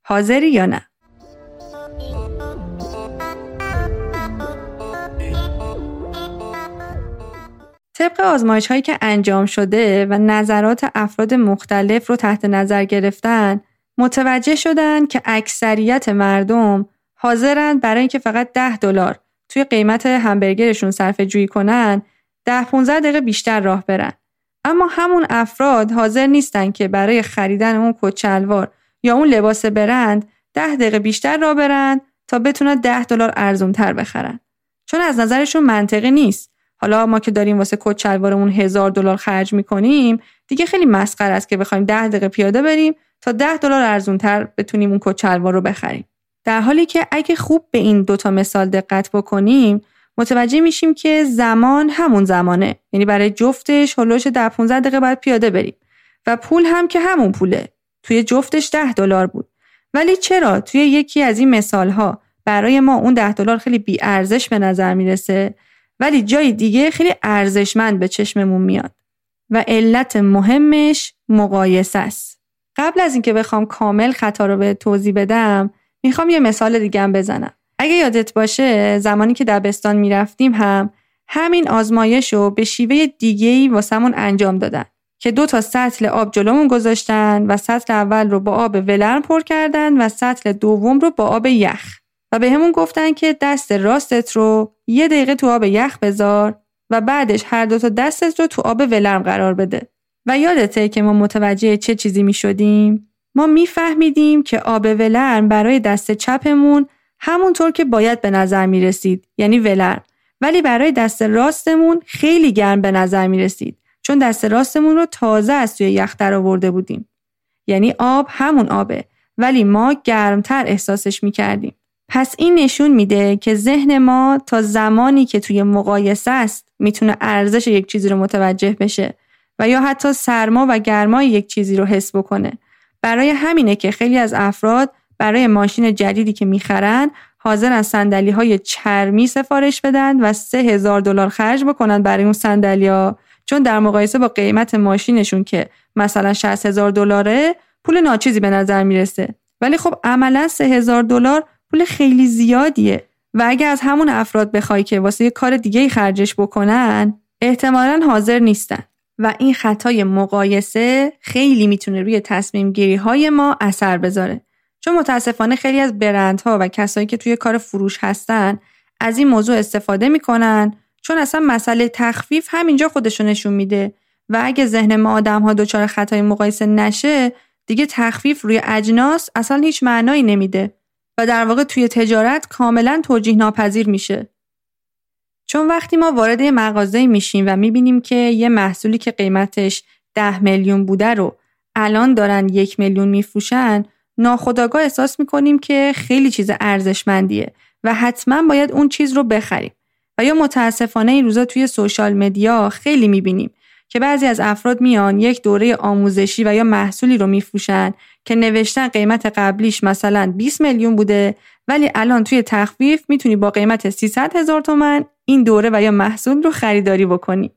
حاضری یا نه؟ طبق آزمایش هایی که انجام شده و نظرات افراد مختلف رو تحت نظر گرفتن متوجه شدن که اکثریت مردم حاضرن برای اینکه فقط 10 دلار توی قیمت همبرگرشون صرفه جویی کنن 10 15 دقیقه بیشتر راه برن. اما همون افراد حاضر نیستن که برای خریدن اون کچلوار یا اون لباس برند 10 دقیقه بیشتر راه برن تا بتونن 10 دلار ارزون تر بخرن. چون از نظرشون منطقی نیست. حالا ما که داریم واسه کت شلوارمون هزار دلار خرج می‌کنیم دیگه خیلی مسخره است که بخوایم ده دقیقه پیاده بریم تا ده دلار ارزونتر بتونیم اون کت شلوار رو بخریم. در حالی که اگه خوب به این دوتا مثال دقت بکنیم متوجه میشیم که زمان همون زمانه. یعنی برای جفتش هلوش ده 15 دقیقه باید پیاده بریم. و پول هم که همون پوله. توی جفتش ده دلار بود. ولی چرا توی یکی از این مثال ها برای ما اون ده دلار خیلی بی ارزش به نظر می‌رسه ولی جای دیگه خیلی ارزشمند به چشممون میاد. و علت مهمش مقایسه است. قبل از اینکه بخوام کامل خطا رو به توضیح بدم می‌خوام یه مثال دیگه هم بزنم. اگه یادت باشه زمانی که دبستان می‌رفتیم هم همین آزمایش رو به شیوه دیگه ای واسمون انجام دادن که دو تا سطل آب جلومون گذاشتن و سطل اول رو با آب ولرم پر کردن و سطل دوم رو با آب یخ. و به همون گفتن که دست راستت رو یه دقیقه تو آب یخ بذار و بعدش هر دو تا دستت رو تو آب ولرم قرار بده. و یادته که ما متوجه چه چیزی می شدیم؟ ما میفهمیدیم که آب ولرم برای دست چپمون همونطور که باید به نظر می رسید یعنی ولرم. ولی برای دست راستمون خیلی گرم به نظر می رسید چون دست راستمون رو تازه از توی یخ در آورده بودیم. یعنی آب همون آبه ولی ما گرمتر احساسش می کردیم پس این نشون میده که ذهن ما تا زمانی که توی مقایسه است می‌تونه ارزش یک چیزی رو متوجه بشه و یا حتی سرما و گرمای یک چیزی رو حس بکنه. برای همینه که خیلی از افراد برای ماشین جدیدی که می‌خرن حاضر از سندلی های چرمی سفارش بدن و سه هزار دلار خرج بکنن برای اون سندلی ها چون در مقایسه با قیمت ماشینشون که مثلا 60 هزار دلاره پول ناچیزی به نظر می‌رسه. ولی خب عملا سه هزار دلار پول خیلی زیادیه. و اگه از همون افراد بخوای که واسه یه کار دیگه خرجش بکنن احتمالا حاضر نیستن. و این خطای مقایسه خیلی می‌تونه روی تصمیم گیری های ما اثر بذاره چون متاسفانه خیلی از برندها و کسایی که توی کار فروش هستن از این موضوع استفاده می‌کنن چون اصلا مسئله تخفیف همینجا خودشو نشون میده و اگه ذهن ما آدم ها دچار خطای مقایسه نشه دیگه تخفیف روی اجناس اصلا هیچ معنایی نمیده و در واقع توی تجارت کاملا توجیه ناپذیر میشه. چون وقتی ما وارد مغازه میشیم و می‌بینیم که یه محصولی که قیمتش ده میلیون بوده رو الان دارن یک میلیون میفروشن ناخداگاه احساس می‌کنیم که خیلی چیز ارزشمندیه و حتما باید اون چیز رو بخریم. و یا متاسفانه این روزا توی سوشال مدیا خیلی می‌بینیم که بعضی از افراد میان یک دوره آموزشی و یا محصولی رو میفروشن که نوشتن قیمت قبلیش مثلا 20 میلیون بوده ولی الان توی تخفیف می‌تونی با قیمت 300 هزار تومن این دوره و یا محصول رو خریداری بکنی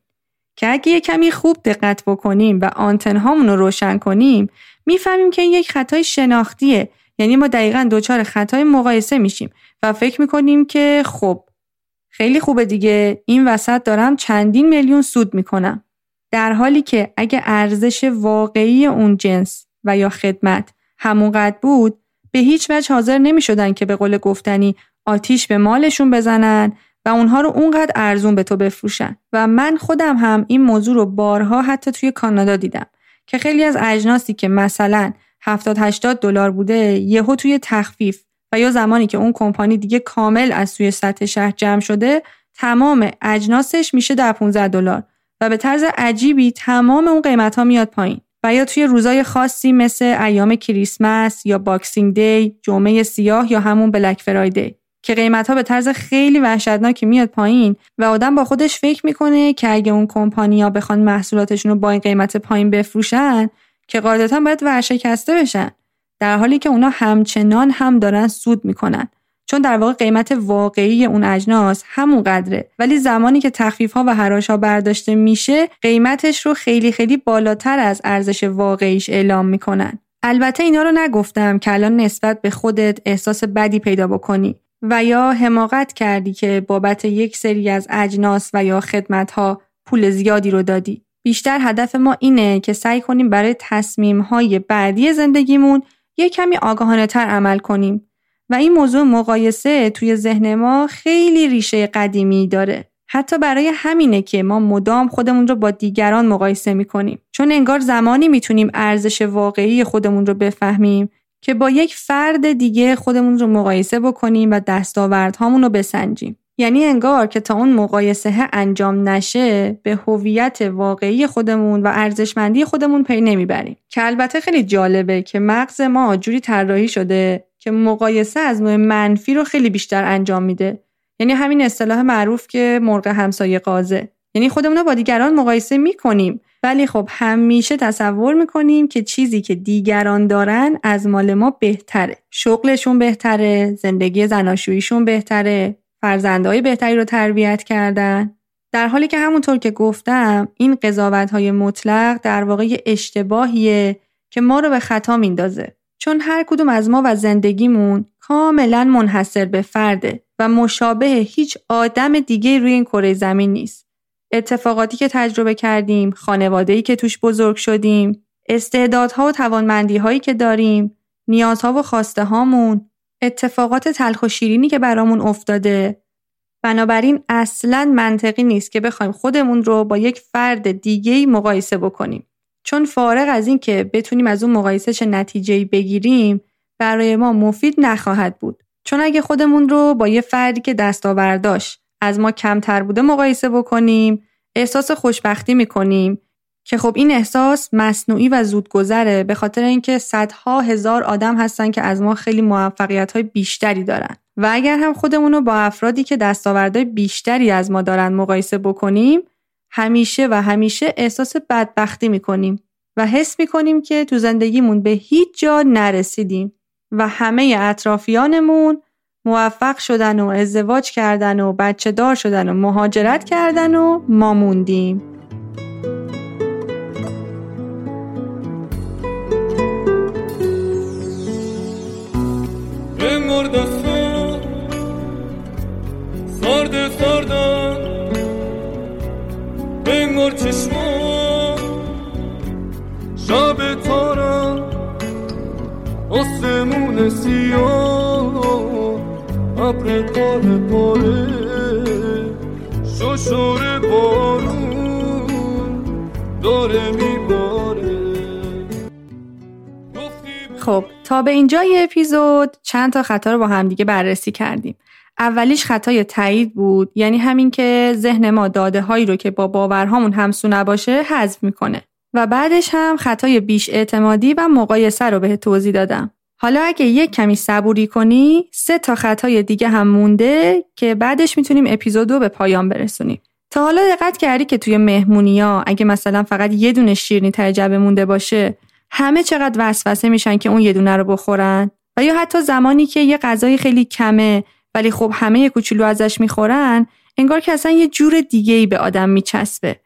که اگه یه کمی خوب دقت بکنیم و آنتن هامون رو روشن کنیم می‌فهمیم که این یک خطای شناختیه. یعنی ما دقیقا دچار خطای مقایسه میشیم و فکر می‌کنیم که خب خیلی خوبه دیگه. این وسط دارم چندین میلیون سود می‌کنم. در حالی که اگه ارزش واقعی اون جنس و یا خدمت همونقدر بود به هیچ وجه حاضر نمی شدن که به قول گفتنی آتیش به مالشون بزنن و اونها رو اونقدر ارزون به تو بفروشن. و من خودم هم این موضوع رو بارها حتی توی کانادا دیدم که خیلی از اجناسی که مثلا 70 80 دلار بوده یهو توی تخفیف و یا زمانی که اون کمپانی دیگه کامل از توی سطح شهر جمع شده تمام اجناسش میشه در 15 دلار. و به طرز عجیبی تمام اون قیمت ها میاد پایین. و یا توی روزای خاصی مثل ایام کریسمس یا Boxing Day، جمعه سیاه یا همون Black Friday. که قیمت ها به طرز خیلی وحشتناکی میاد پایین و آدم با خودش فکر می‌کنه که اگه اون کمپانیا بخوان محصولاتشون رو با این قیمت پایین بفروشن که قاعدتا باید ورشکسته بشن. در حالی که اونا همچنان هم دارن سود می‌کنن. چون در واقع قیمت واقعی اون اجناس همون قدره ولی زمانی که تخفیف ها و حراش ها برداشته میشه قیمتش رو خیلی خیلی بالاتر از ارزش واقعیش اعلام می‌کنن. البته اینا رو نگفتم که الان نسبت به خودت احساس بدی پیدا بکنی. و یا حماقت کردی که بابت یک سری از اجناس و یا خدمت ها پول زیادی رو دادی. بیشتر هدف ما اینه که سعی کنیم برای تصمیم های بعدی زندگیمون یه کمی آگاهانه تر عمل کنیم. و این موضوع مقایسه توی ذهن ما خیلی ریشه قدیمی داره. حتی برای همینه که ما مدام خودمون رو با دیگران مقایسه می‌کنیم. چون انگار زمانی می‌تونیم ارزش واقعی خودمون رو بفهمیم که با یک فرد دیگه خودمون رو مقایسه بکنیم و دستاوردهامون رو بسنجیم. یعنی انگار که تا اون مقایسه انجام نشه به هویت واقعی خودمون و ارزشمندی خودمون پی نمی‌بریم. که البته خیلی جالبه که مغز ما جوری طراحی شده که مقایسه از نوع منفی رو خیلی بیشتر انجام میده. یعنی همین اصطلاح معروف که مرغ همسایه قازه. یعنی خودمون رو با دیگران مقایسه می‌کنیم. ولی خب همیشه تصور می‌کنیم که چیزی که دیگران دارن از مال ما بهتره. شغلشون بهتره زندگی زناشوییشون بهتره فرزندهای بهتری رو تربیت کردن. در حالی که همونطور که گفتم این قضاوت های مطلق در واقع اشتباهیه که ما رو به خطا میندازه. چون هر کدوم از ما و زندگیمون کاملا منحصر به فرده و مشابه هیچ آدم دیگه روی این کره زمین نیست. اتفاقاتی که تجربه کردیم، خانواده‌ای که توش بزرگ شدیم، استعدادها و توانمندی‌هایی که داریم، نیازها و خواسته هامون، اتفاقات تلخ و شیرینی که برامون افتاده بنابراین اصلا منطقی نیست که بخوایم خودمون رو با یک فرد دیگه مقایسه بکنیم. چون فارغ از این که بتونیم از اون مقایسه چه نتیجه بگیریم برای ما مفید نخواهد بود چون اگه خودمون رو با یه فردی که دستاورداش از ما کمتر بوده مقایسه بکنیم. احساس خوشبختی می‌کنیم که خب این احساس مصنوعی و زودگذره به خاطر اینکه صدها هزار آدم هستن که از ما خیلی موفقیت های بیشتری دارن. و اگر هم خودمون رو با افرادی که دستاوردهای بیشتری از ما دارن مقایسه بکنیم همیشه و همیشه احساس بدبختی می‌کنیم و حس می‌کنیم که تو زندگیمون به هیچ جا نرسیدیم و همه اطرافیانمون موفق شدن و ازدواج کردن و بچه دار شدن و مهاجرت کردن و ما موندیم. تارا آسمون سیاه ابر بارون داره خب تا به اینجای اپیزود چند تا خطا رو با همدیگه بررسی کردیم. اولیش خطای تایید بود یعنی همین که ذهن ما داده هایی رو که با باورهامون همسو نباشه حذف می‌کنه. و بعدش هم خطای بیش اعتمادی و مقایسه رو به توضیح دادم. حالا اگه یک کمی صبوری کنی سه تا خطای دیگه هم مونده که بعدش می‌تونیم اپیزود رو به پایان برسونیم. تا حالا دقت کردی که توی مهمونیا اگه مثلا فقط یه دونه شیرنی تجربه مونده باشه همه چقدر وسوسه میشن که اون یه دونه رو بخورن؟ و یا حتی زمانی که یه غذای خیلی کمه ولی خب همه کوچولو ازش می‌خورن انگار که اصلا یه جور دیگه ای به آدم میچسبه.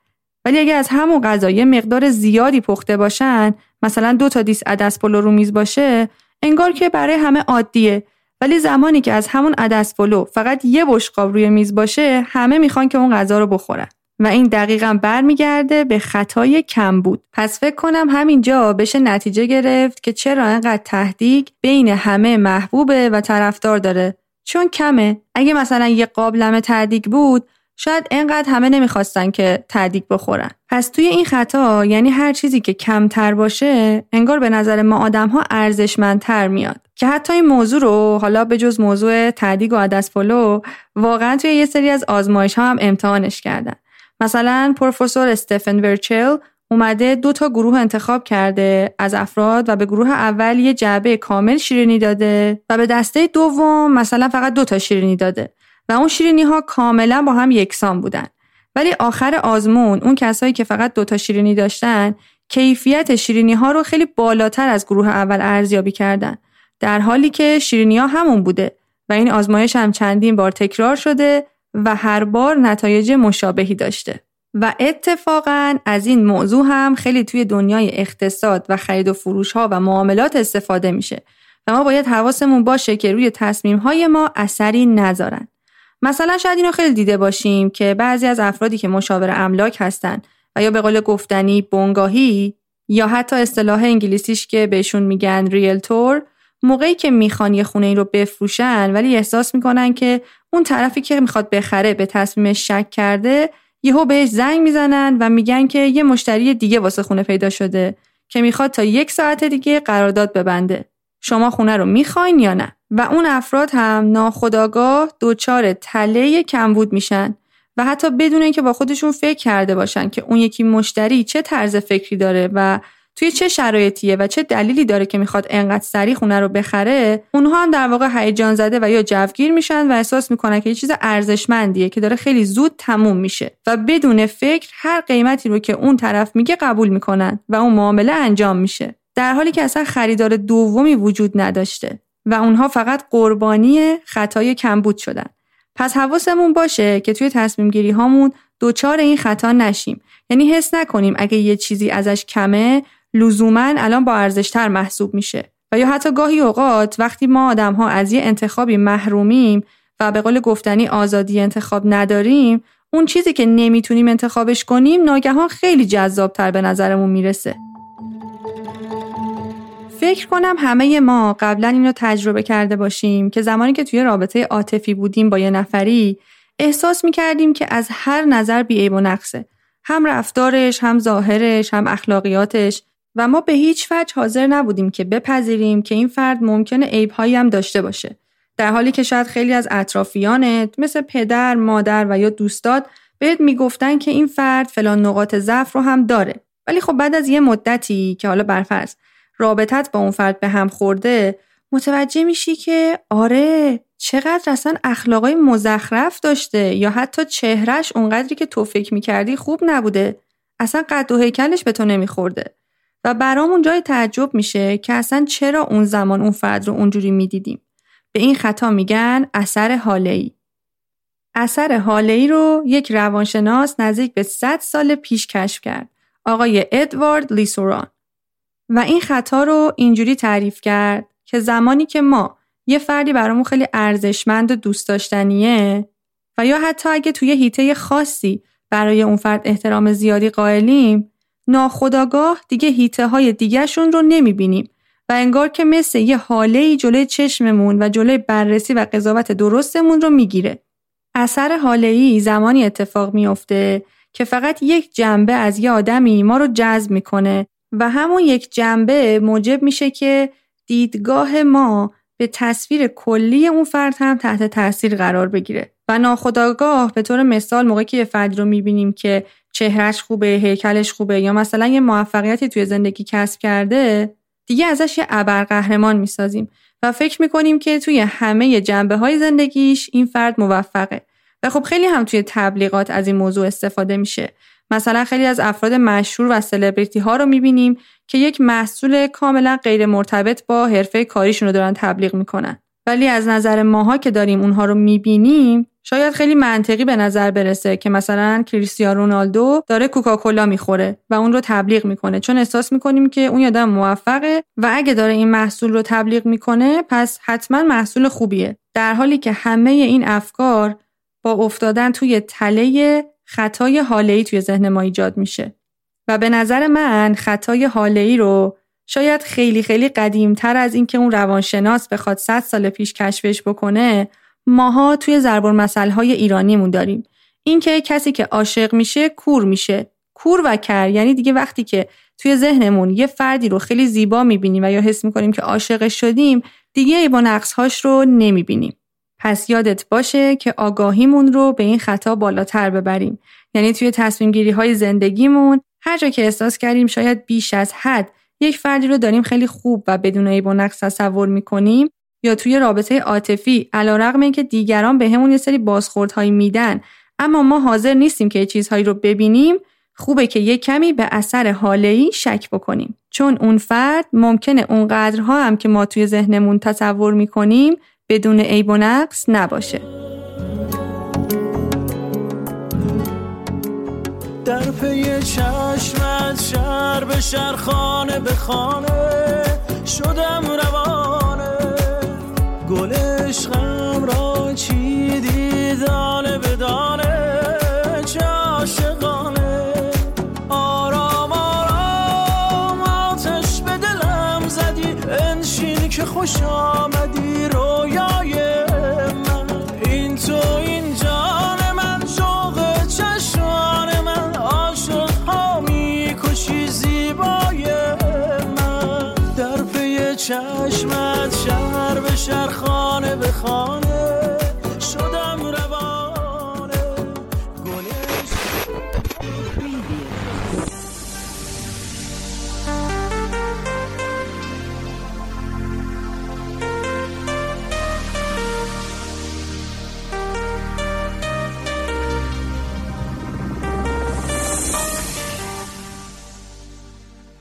ولی اگه از همون غذا یه مقدار زیادی پخته باشن مثلا دو تا دیس عدس پلو رو میز باشه انگار که برای همه عادیه. ولی زمانی که از همون عدس پلو فقط یه بشقاب روی میز باشه همه می‌خوان که اون غذا رو بخورن. و این دقیقا برمیگرده به خطای کمبود. پس فکر کنم همینجا بشه نتیجه گرفت که چرا انقدر تهدیگ بین همه محبوبه و طرفدار داره. چون کمه. اگه مثلا یه قابلمه تعدیق بود شاید انقدر همه نمی‌خواستن که تعدیق بخورن. پس توی این خطا یعنی هر چیزی که کمتر باشه انگار به نظر ما آدم ها ارزشمندتر میاد. که حتی این موضوع رو حالا به جز موضوع تعدیق و عدس فلو واقعا توی یه سری از آزمایش ها هم امتحانش کردن. مثلا پروفسور استفن ورچل اومده دو تا گروه انتخاب کرده از افراد و به گروه اول یه جعبه کامل شیرینی داده و به دسته دوم مثلا فقط دو تا شیرینی داده. و اون شیرینی ها کاملا با هم یکسان بودن. ولی آخر آزمون اون کسایی که فقط دو تا شیرینی داشتن کیفیت شیرینی ها رو خیلی بالاتر از گروه اول ارزیابی کردن. در حالی که شیرینی ها همون بوده و این آزمایش هم چندین بار تکرار شده و هر بار نتایج مشابهی داشته. و اتفاقا از این موضوع هم خیلی توی دنیای اقتصاد و خرید و فروش ها و معاملات استفاده میشه. و ما باید حواسمون باشه که روی تصمیم های ما اثری نذارن. مثلا شاید اینو خیلی دیده باشیم که بعضی از افرادی که مشاور املاک هستن و یا به قول گفتنی بنگاهی یا حتی اصطلاح انگلیسیش که بهشون میگن ریلتور موقعی که می‌خوان یه خونه ای رو بفروشن ولی احساس می‌کنن که اون طرفی که می‌خواد بخره به تصمیمش شک کرده یهو بهش زنگ می‌زنن و میگن که یه مشتری دیگه واسه خونه پیدا شده که می‌خواد تا یک ساعت دیگه قرارداد ببنده. شما خونه رو می‌خواین یا نه؟ و اون افراد هم ناخداگاه دچار تله کمبود میشن و حتی بدون اینکه با خودشون فکر کرده باشن که اون یکی مشتری چه طرز فکری داره و توی چه شرایطیه و چه دلیلی داره که می‌خواد انقدر سریع خونه رو بخره اونها هم در واقع هیجان زده و یا جوگیر میشن و احساس می‌کنن که یه چیز ارزشمندیه که داره خیلی زود تموم میشه و بدون فکر هر قیمتی رو که اون طرف میگه قبول می‌کنن و اون معامله انجام میشه. در حالی که اصلا خریدار دومی وجود نداشته. و اونها فقط قربانی خطای کمبود شدن. پس حواسمون باشه که توی تصمیم گیری هامون دوچار این خطا نشیم. یعنی حس نکنیم اگه یه چیزی ازش کمه لزوما الان با ارزشتر محسوب میشه. و یا حتی گاهی اوقات وقتی ما آدم ها از یه انتخابی محرومیم و به قول گفتنی آزادی انتخاب نداریم اون چیزی که نمی‌تونیم انتخابش کنیم ناگهان خیلی جذابتر به نظرمون می‌رسه. فکر کنم همه ما قبلا اینو تجربه کرده باشیم که زمانی که توی رابطه عاطفی بودیم با یه نفری احساس می‌کردیم که از هر نظر بیعیب و نقصه. هم رفتارش هم ظاهرش هم اخلاقیاتش. و ما به هیچ وجه حاضر نبودیم که بپذیریم که این فرد ممکنه عیبهایی هم داشته باشه. در حالی که شاید خیلی از اطرافیانت مثل پدر، مادر و یا دوستات بهت می‌گفتن که این فرد فلان نقاط ضعف رو هم داره. ولی خب بعد از یه مدتی که حالا برفرض رابطت با اون فرد به هم خورده متوجه میشی که آره چقدر اصلا اخلاقای مزخرف داشته یا حتی چهرش اونقدری که تو فکر می‌کردی خوب نبوده. اصلا قد و هیکلش به تو نمیخورده. و برامون جای تعجب میشه که اصلا چرا اون زمان اون فرد رو اونجوری می‌دیدیم. به این خطا میگن اثر حاله ای. اثر حاله ای رو یک روانشناس نزدیک به 100 سال پیش کشف کرد. آقای ادوارد لیسوران. و این خطا رو اینجوری تعریف کرد که زمانی که ما یه فردی برامون خیلی ارزشمند و دوست داشتنیه و یا حتی اگه توی هیته خاصی برای اون فرد احترام زیادی قائلیم ناخداگاه دیگه هیته های دیگهشون رو نمی‌بینیم و انگار که مثل یه حاله جلوی چشممون و جلوی بررسی و قضاوت درستمون رو می‌گیره. اثر حاله ای زمانی اتفاق میافته که فقط یک جنبه از یه آدمی ما رو جذب می‌کنه و همون یک جنبه موجب میشه که دیدگاه ما به تصویر کلی اون فرد هم تحت تاثیر قرار بگیره. و ناخداگاه به طور مثال موقعی که یه فردی رو می‌بینیم که چهرش خوبه هیکلش خوبه یا مثلا یه موفقیتی توی زندگی کسب کرده دیگه ازش یه ابرقهرمان می‌سازیم. و فکر می‌کنیم که توی همه جنبه های زندگیش این فرد موفقه. و خب خیلی هم توی تبلیغات از این موضوع استفاده میشه. مثلا خیلی از افراد مشهور و سلبریتی ها رو می‌بینیم که یک محصول کاملا غیر مرتبط با حرفه کاریشون رو دارن تبلیغ می‌کنن. ولی از نظر ماها که داریم اونها رو می‌بینیم شاید خیلی منطقی به نظر برسه که مثلا کریستیانو رونالدو داره کوکاکولا می‌خوره و اون رو تبلیغ می‌کنه. چون احساس می‌کنیم که اون آدم موفقه و اگه داره این محصول رو تبلیغ می‌کنه پس حتما محصول خوبیه. در حالی که همه این افکار با افتادن توی تله خطای حاله توی ذهن ما ایجاد میشه. و به نظر من خطای حاله رو شاید خیلی خیلی قدیمتر از اینکه اون روانشناس بخواد 100 سال پیش کشفش بکنه ماها توی ضرب های ایرانیمون داریم. اینکه کسی که عاشق میشه کور میشه. کور و کر یعنی دیگه وقتی که توی ذهنمون یه فردی رو خیلی زیبا می‌بینیم و یا حس می‌کنیم که عاشق شدیم دیگه با نقصهاش رو نمی‌بینیم. پس یادت باشه که آگاهیمون رو به این خطا بالاتر ببریم. یعنی توی تصمیم گیری های زندگیمون هر جا که احساس کردیم شاید بیش از حد یک فردی رو داریم خیلی خوب و بدون عیب و نقص تصور می‌کنیم یا توی رابطه عاطفی علیرغم اینکه دیگران به همون یه سری بازخوردهایی میدن اما ما حاضر نیستیم که چیزهایی رو ببینیم خوبه که یک کمی به اثر حاله‌ای شک بکنیم. چون اون فرد ممکنه اونقدرها هم که ما توی ذهنمون تصور می‌کنیم بدون عیب و نقص نباشه. در پی چشمت شهر به شهر خانه به خانه شدم روانه. گل عشقم را چیدی دانه به دانه چه عاشقانه. آرام آرام آتش به دلم زدی انشین که خوشم شهر خانه به خانه شدم روانه. گلش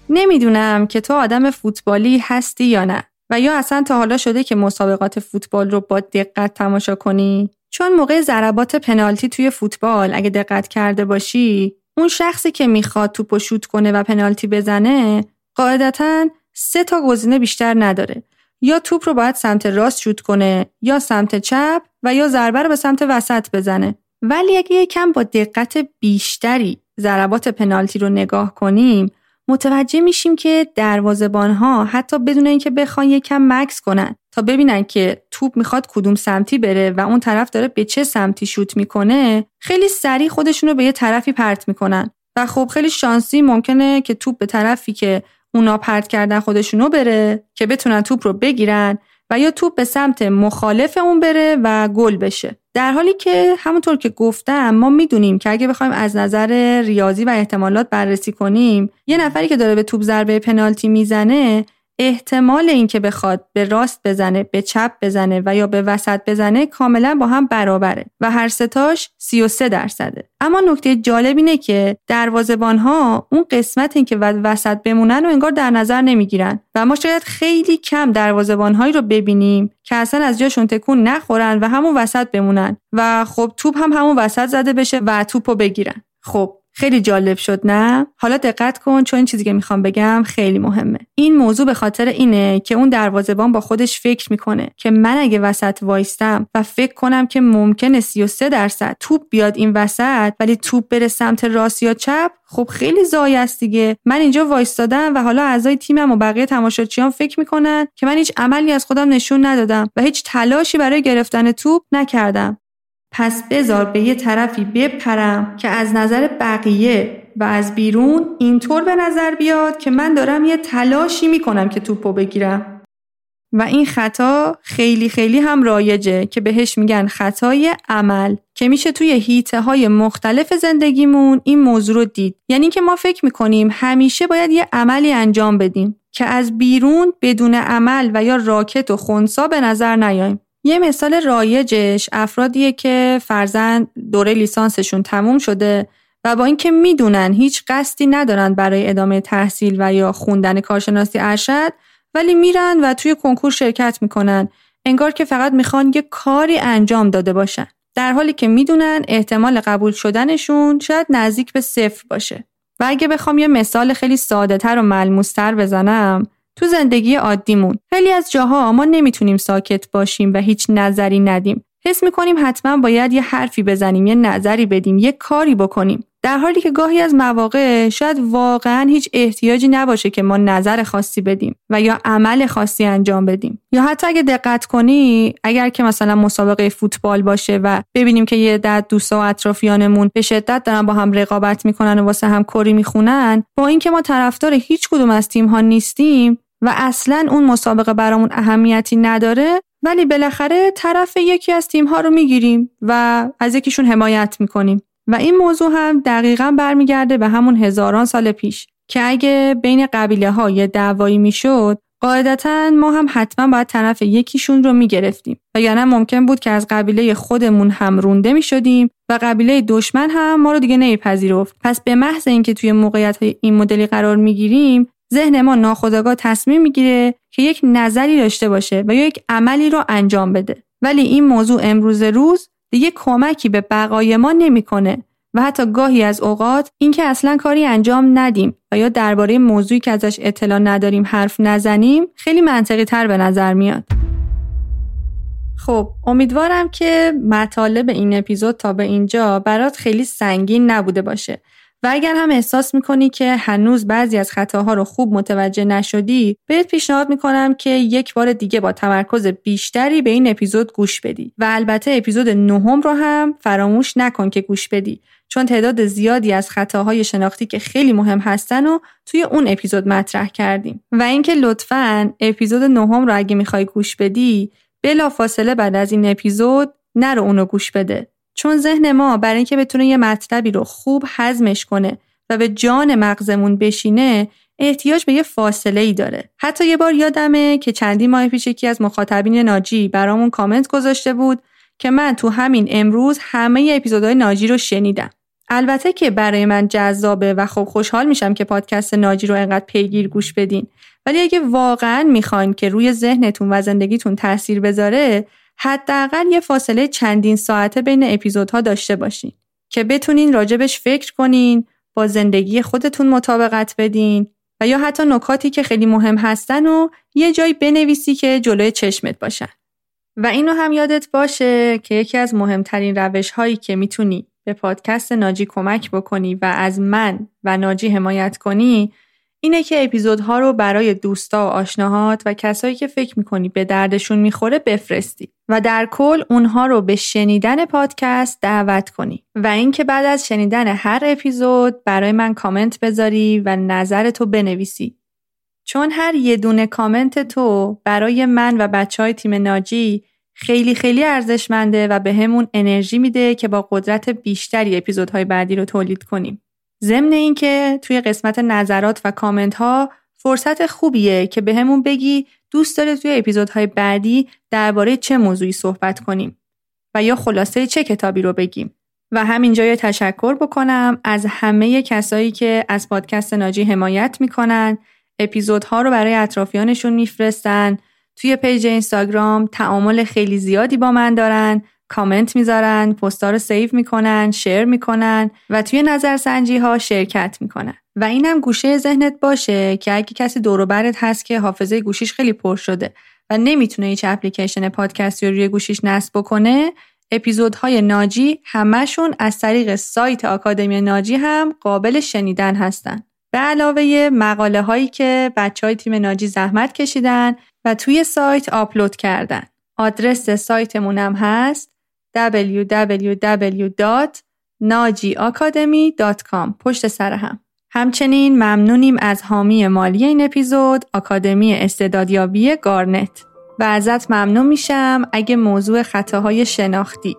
نمی‌دونم که تو آدم فوتبالی هستی یا نه. و یا اصلا تا حالا شده که مسابقات فوتبال رو با دقت تماشا کنی؟ چون موقع ضربات پنالتی توی فوتبال اگه دقت کرده باشی اون شخصی که می‌خواد توپ شوت کنه و پنالتی بزنه قاعدتا سه تا گزینه بیشتر نداره. یا توپ رو باید سمت راست شوت کنه یا سمت چپ و یا ضربه رو به سمت وسط بزنه. ولی اگه یکم با دقت بیشتری ضربات پنالتی رو نگاه کنیم متوجه میشیم که دروازبان ها حتی بدون اینکه بخوان یکم مکس کنن تا ببینن که توپ می‌خواد کدوم سمتی بره و اون طرف داره به چه سمتی شوت می‌کنه خیلی سریع خودشون رو به یه طرفی پرت می‌کنن. و خب خیلی شانسی ممکنه که توپ به طرفی که اونا پرت کردن خودشونو بره که بتونن توپ رو بگیرن و یا توپ به سمت مخالف اون بره و گل بشه. در حالی که همونطور که گفتم ما می‌دونیم که اگه بخوایم از نظر ریاضی و احتمالات بررسی کنیم یه نفری که داره به توپ ضربه پنالتی می‌زنه احتمال اینکه بخواد به راست بزنه به چپ بزنه و یا به وسط بزنه کاملا با هم برابره و هر ستاش 33 درصده. اما نکته جالب اینه که دروازبان ها اون قسمت این که وسط بمونن و انگار در نظر نمی‌گیرن و ما شاید خیلی کم دروازبان هایی رو ببینیم که اصلا از جاشون تکون نخورن و همون وسط بمونن و خب توپ هم همون وسط زده بشه و توپو بگیرن. خب خیلی جالب شد نه؟ حالا دقت کن چون این چیزی که می‌خوام بگم خیلی مهمه. این موضوع به خاطر اینه که اون دروازه‌بان با خودش فکر می‌کنه که من اگه وسط وایستم و فکر کنم که ممکنه 33 درصد توپ بیاد این وسط ولی توپ بره سمت راست یا چپ خب خیلی زای است دیگه. من اینجا وایستادم و حالا اعضای تیمم و بقیه تماشاچیان فکر می‌کنن که من هیچ عملی از خودم نشون ندادم و هیچ تلاشی برای گرفتن توپ نکردم. پس بذار به یه طرفی بپرم که از نظر بقیه و از بیرون اینطور به نظر بیاد که من دارم یه تلاشی می‌کنم که توپو بگیرم. و این خطا خیلی خیلی هم رایجه که بهش میگن خطای عمل که میشه توی هیته های مختلف زندگیمون این موضوع رو دید. یعنی که ما فکر می‌کنیم همیشه باید یه عملی انجام بدیم که از بیرون بدون عمل و یا راکت و خونسا به نظر نیایم. یه مثال رایجش افرادیه که فرزن دوره لیسانسشون تموم شده و با اینکه می‌دونن هیچ قصدی ندارن برای ادامه تحصیل و یا خوندن کارشناسی ارشد ولی میرن و توی کنکور شرکت می‌کنن. انگار که فقط می‌خوان یه کاری انجام داده باشن. در حالی که می‌دونن احتمال قبول شدنشون شاید نزدیک به صفر باشه. و اگه بخوام یه مثال خیلی ساده تر و ملموستر بزنم تو زندگی عادیمون. خیلی از جاها ما نمی‌تونیم ساکت باشیم و هیچ نظری ندیم. حس می‌کنیم حتما باید یه حرفی بزنیم یه نظری بدیم یه کاری بکنیم. در حالی که گاهی از مواقع شاید واقعا هیچ احتیاجی نباشه که ما نظر خاصی بدیم و یا عمل خاصی انجام بدیم. یا حتی اگه دقت کنی اگر که مثلا مسابقه فوتبال باشه و ببینیم که یه دد دوستا و اطرافیانمون به شدت دارن با هم رقابت می‌کنن و واسه هم کری می‌خونن با اینکه ما طرفدار هیچ کدوم از تیم ها نیستیم و اصلا اون مسابقه برامون اهمیتی نداره ولی بالاخره طرف یکی از تیم ها رو می‌گیریم و از یکیشون حمایت می‌کنیم. و این موضوع هم دقیقا برمیگرده به همون هزاران سال پیش که اگه بین قبیله ها یه دعوایی می‌شد قاعدتا ما هم حتما باید طرف یکیشون رو می‌گرفتیم. و یعنی ممکن بود که از قبیله خودمون هم رونده می شدیم و قبیله دشمن هم ما رو دیگه نمیپذیرفت. پس به محض اینکه توی موقعیت های این مدلی قرار می‌گیریم ذهن ما ناخودآگاه تصمیم می‌گیره که یک نظری داشته باشه و یا یک عملی رو انجام بده ولی این موضوع امروز روز دیگه کمکی به بقای ما نمی‌کنه و حتی گاهی از اوقات اینکه اصلا کاری انجام ندیم و یا درباره موضوعی که ازش اطلاع نداریم حرف نزنیم خیلی منطقی تر به نظر میاد. خب امیدوارم که مطالب این اپیزود تا به اینجا برات خیلی سنگین نبوده باشه و اگر هم احساس می‌کنی که هنوز بعضی از خطاها رو خوب متوجه نشدی بهت پیشنهاد می‌کنم که یک بار دیگه با تمرکز بیشتری به این اپیزود گوش بدی. و البته اپیزود نهم رو هم فراموش نکن که گوش بدی چون تعداد زیادی از خطاهای شناختی که خیلی مهم هستن و توی اون اپیزود مطرح کردیم. و اینکه لطفا اپیزود نهم رو اگه می‌خوای گوش بدی بلا فاصله بعد از این اپیزود نرو اونو گوش بده. چون ذهن ما برای اینکه بتونه یه مطلبی رو خوب هضمش کنه و به جان مغزمون بشینه احتیاج به یه فاصله ای داره. حتی یه بار یادمه که چندی ماه پیش یکی از مخاطبین ناجی برامون کامنت گذاشته بود که من تو همین امروز همه اپیزودهای ناجی رو شنیدم. البته که برای من جذابه و خب خوشحال میشم که پادکست ناجی رو انقدر پیگیر گوش بدین. ولی اگه واقعا می‌خواین که روی ذهنتون و زندگیتون تاثیر بذاره حداقل یه فاصله چندین ساعته بین اپیزودها داشته باشین که بتونین راجبش فکر کنین با زندگی خودتون مطابقت بدین و یا حتی نکاتی که خیلی مهم هستن و یه جایی بنویسی که جلوی چشمت باشن. و اینو هم یادت باشه که یکی از مهمترین روش هایی که می‌تونی به پادکست ناجی کمک بکنی و از من و ناجی حمایت کنی اینه که اپیزودها رو برای دوستا و آشناهات و کسایی که فکر می‌کنی به دردشون می‌خوره بفرستی و در کل اونها رو به شنیدن پادکست دعوت کنی و اینکه بعد از شنیدن هر اپیزود برای من کامنت بذاری و نظر تو بنویسی چون هر یه دونه کامنت تو برای من و بچه های تیم ناجی خیلی خیلی ارزشمنده و به همون انرژی میده که با قدرت بیشتری اپیزودهای بعدی رو تولید کنیم. ضمن اینکه توی قسمت نظرات و کامنت ها فرصت خوبیه که به همون بگی دوست داره توی اپیزودهای بعدی درباره چه موضوعی صحبت کنیم و یا خلاصه چه کتابی رو بگیم. و همینجا یه تشکر بکنم از همه کسایی که از پادکست ناجی حمایت می‌کنن. اپیزودها رو برای اطرافیانشون میفرستن. توی page اینستاگرام تعامل خیلی زیادی با من دارن. کامنت می‌ذارن پستا رو save می‌کنن share می‌کنن و توی نظرسنجی ها شرکت می‌کنن. و اینم گوشه ذهنت باشه که اگه کسی دوروبرت هست که حافظه گوشیش خیلی پر شده و نمی‌تونه هیچ اپلیکیشن پادکستی رو روی گوشیش نصب بکنه اپیزودهای ناجی همشون از طریق سایت آکادمی ناجی هم قابل شنیدن هستن. به علاوه مقاله هایی که بچه های تیم ناجی زحمت کشیدن و توی سایت آپلود کردن. آدرس سایتمونم هست www.najiacademy.com پشت سر هم. همچنین ممنونیم از حامی مالی این اپیزود آکادمی استعدادیابی گارنت. و ازت ممنون میشم اگه موضوع خطاهای شناختی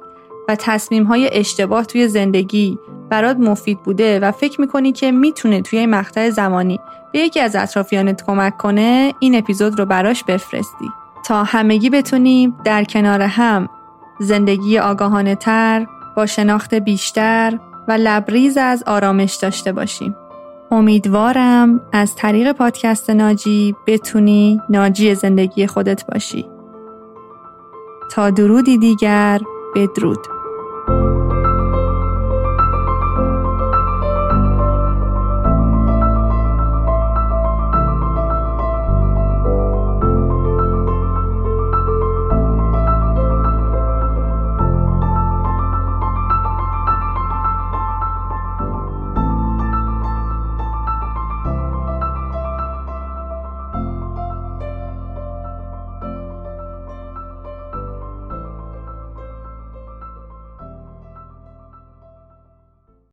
و تصمیمهای اشتباه توی زندگی برات مفید بوده و فکر می‌کنی که می‌تونه توی مقطع زمانی به یکی از اطرافیانت کمک کنه این اپیزود رو براش بفرستی. تا همگی بتونیم در کنار هم زندگی آگاهانه تر با شناخت بیشتر و لبریز از آرامش داشته باشیم. امیدوارم از طریق پادکست ناجی بتونی ناجی زندگی خودت باشی. تا درودی دیگر بدرود.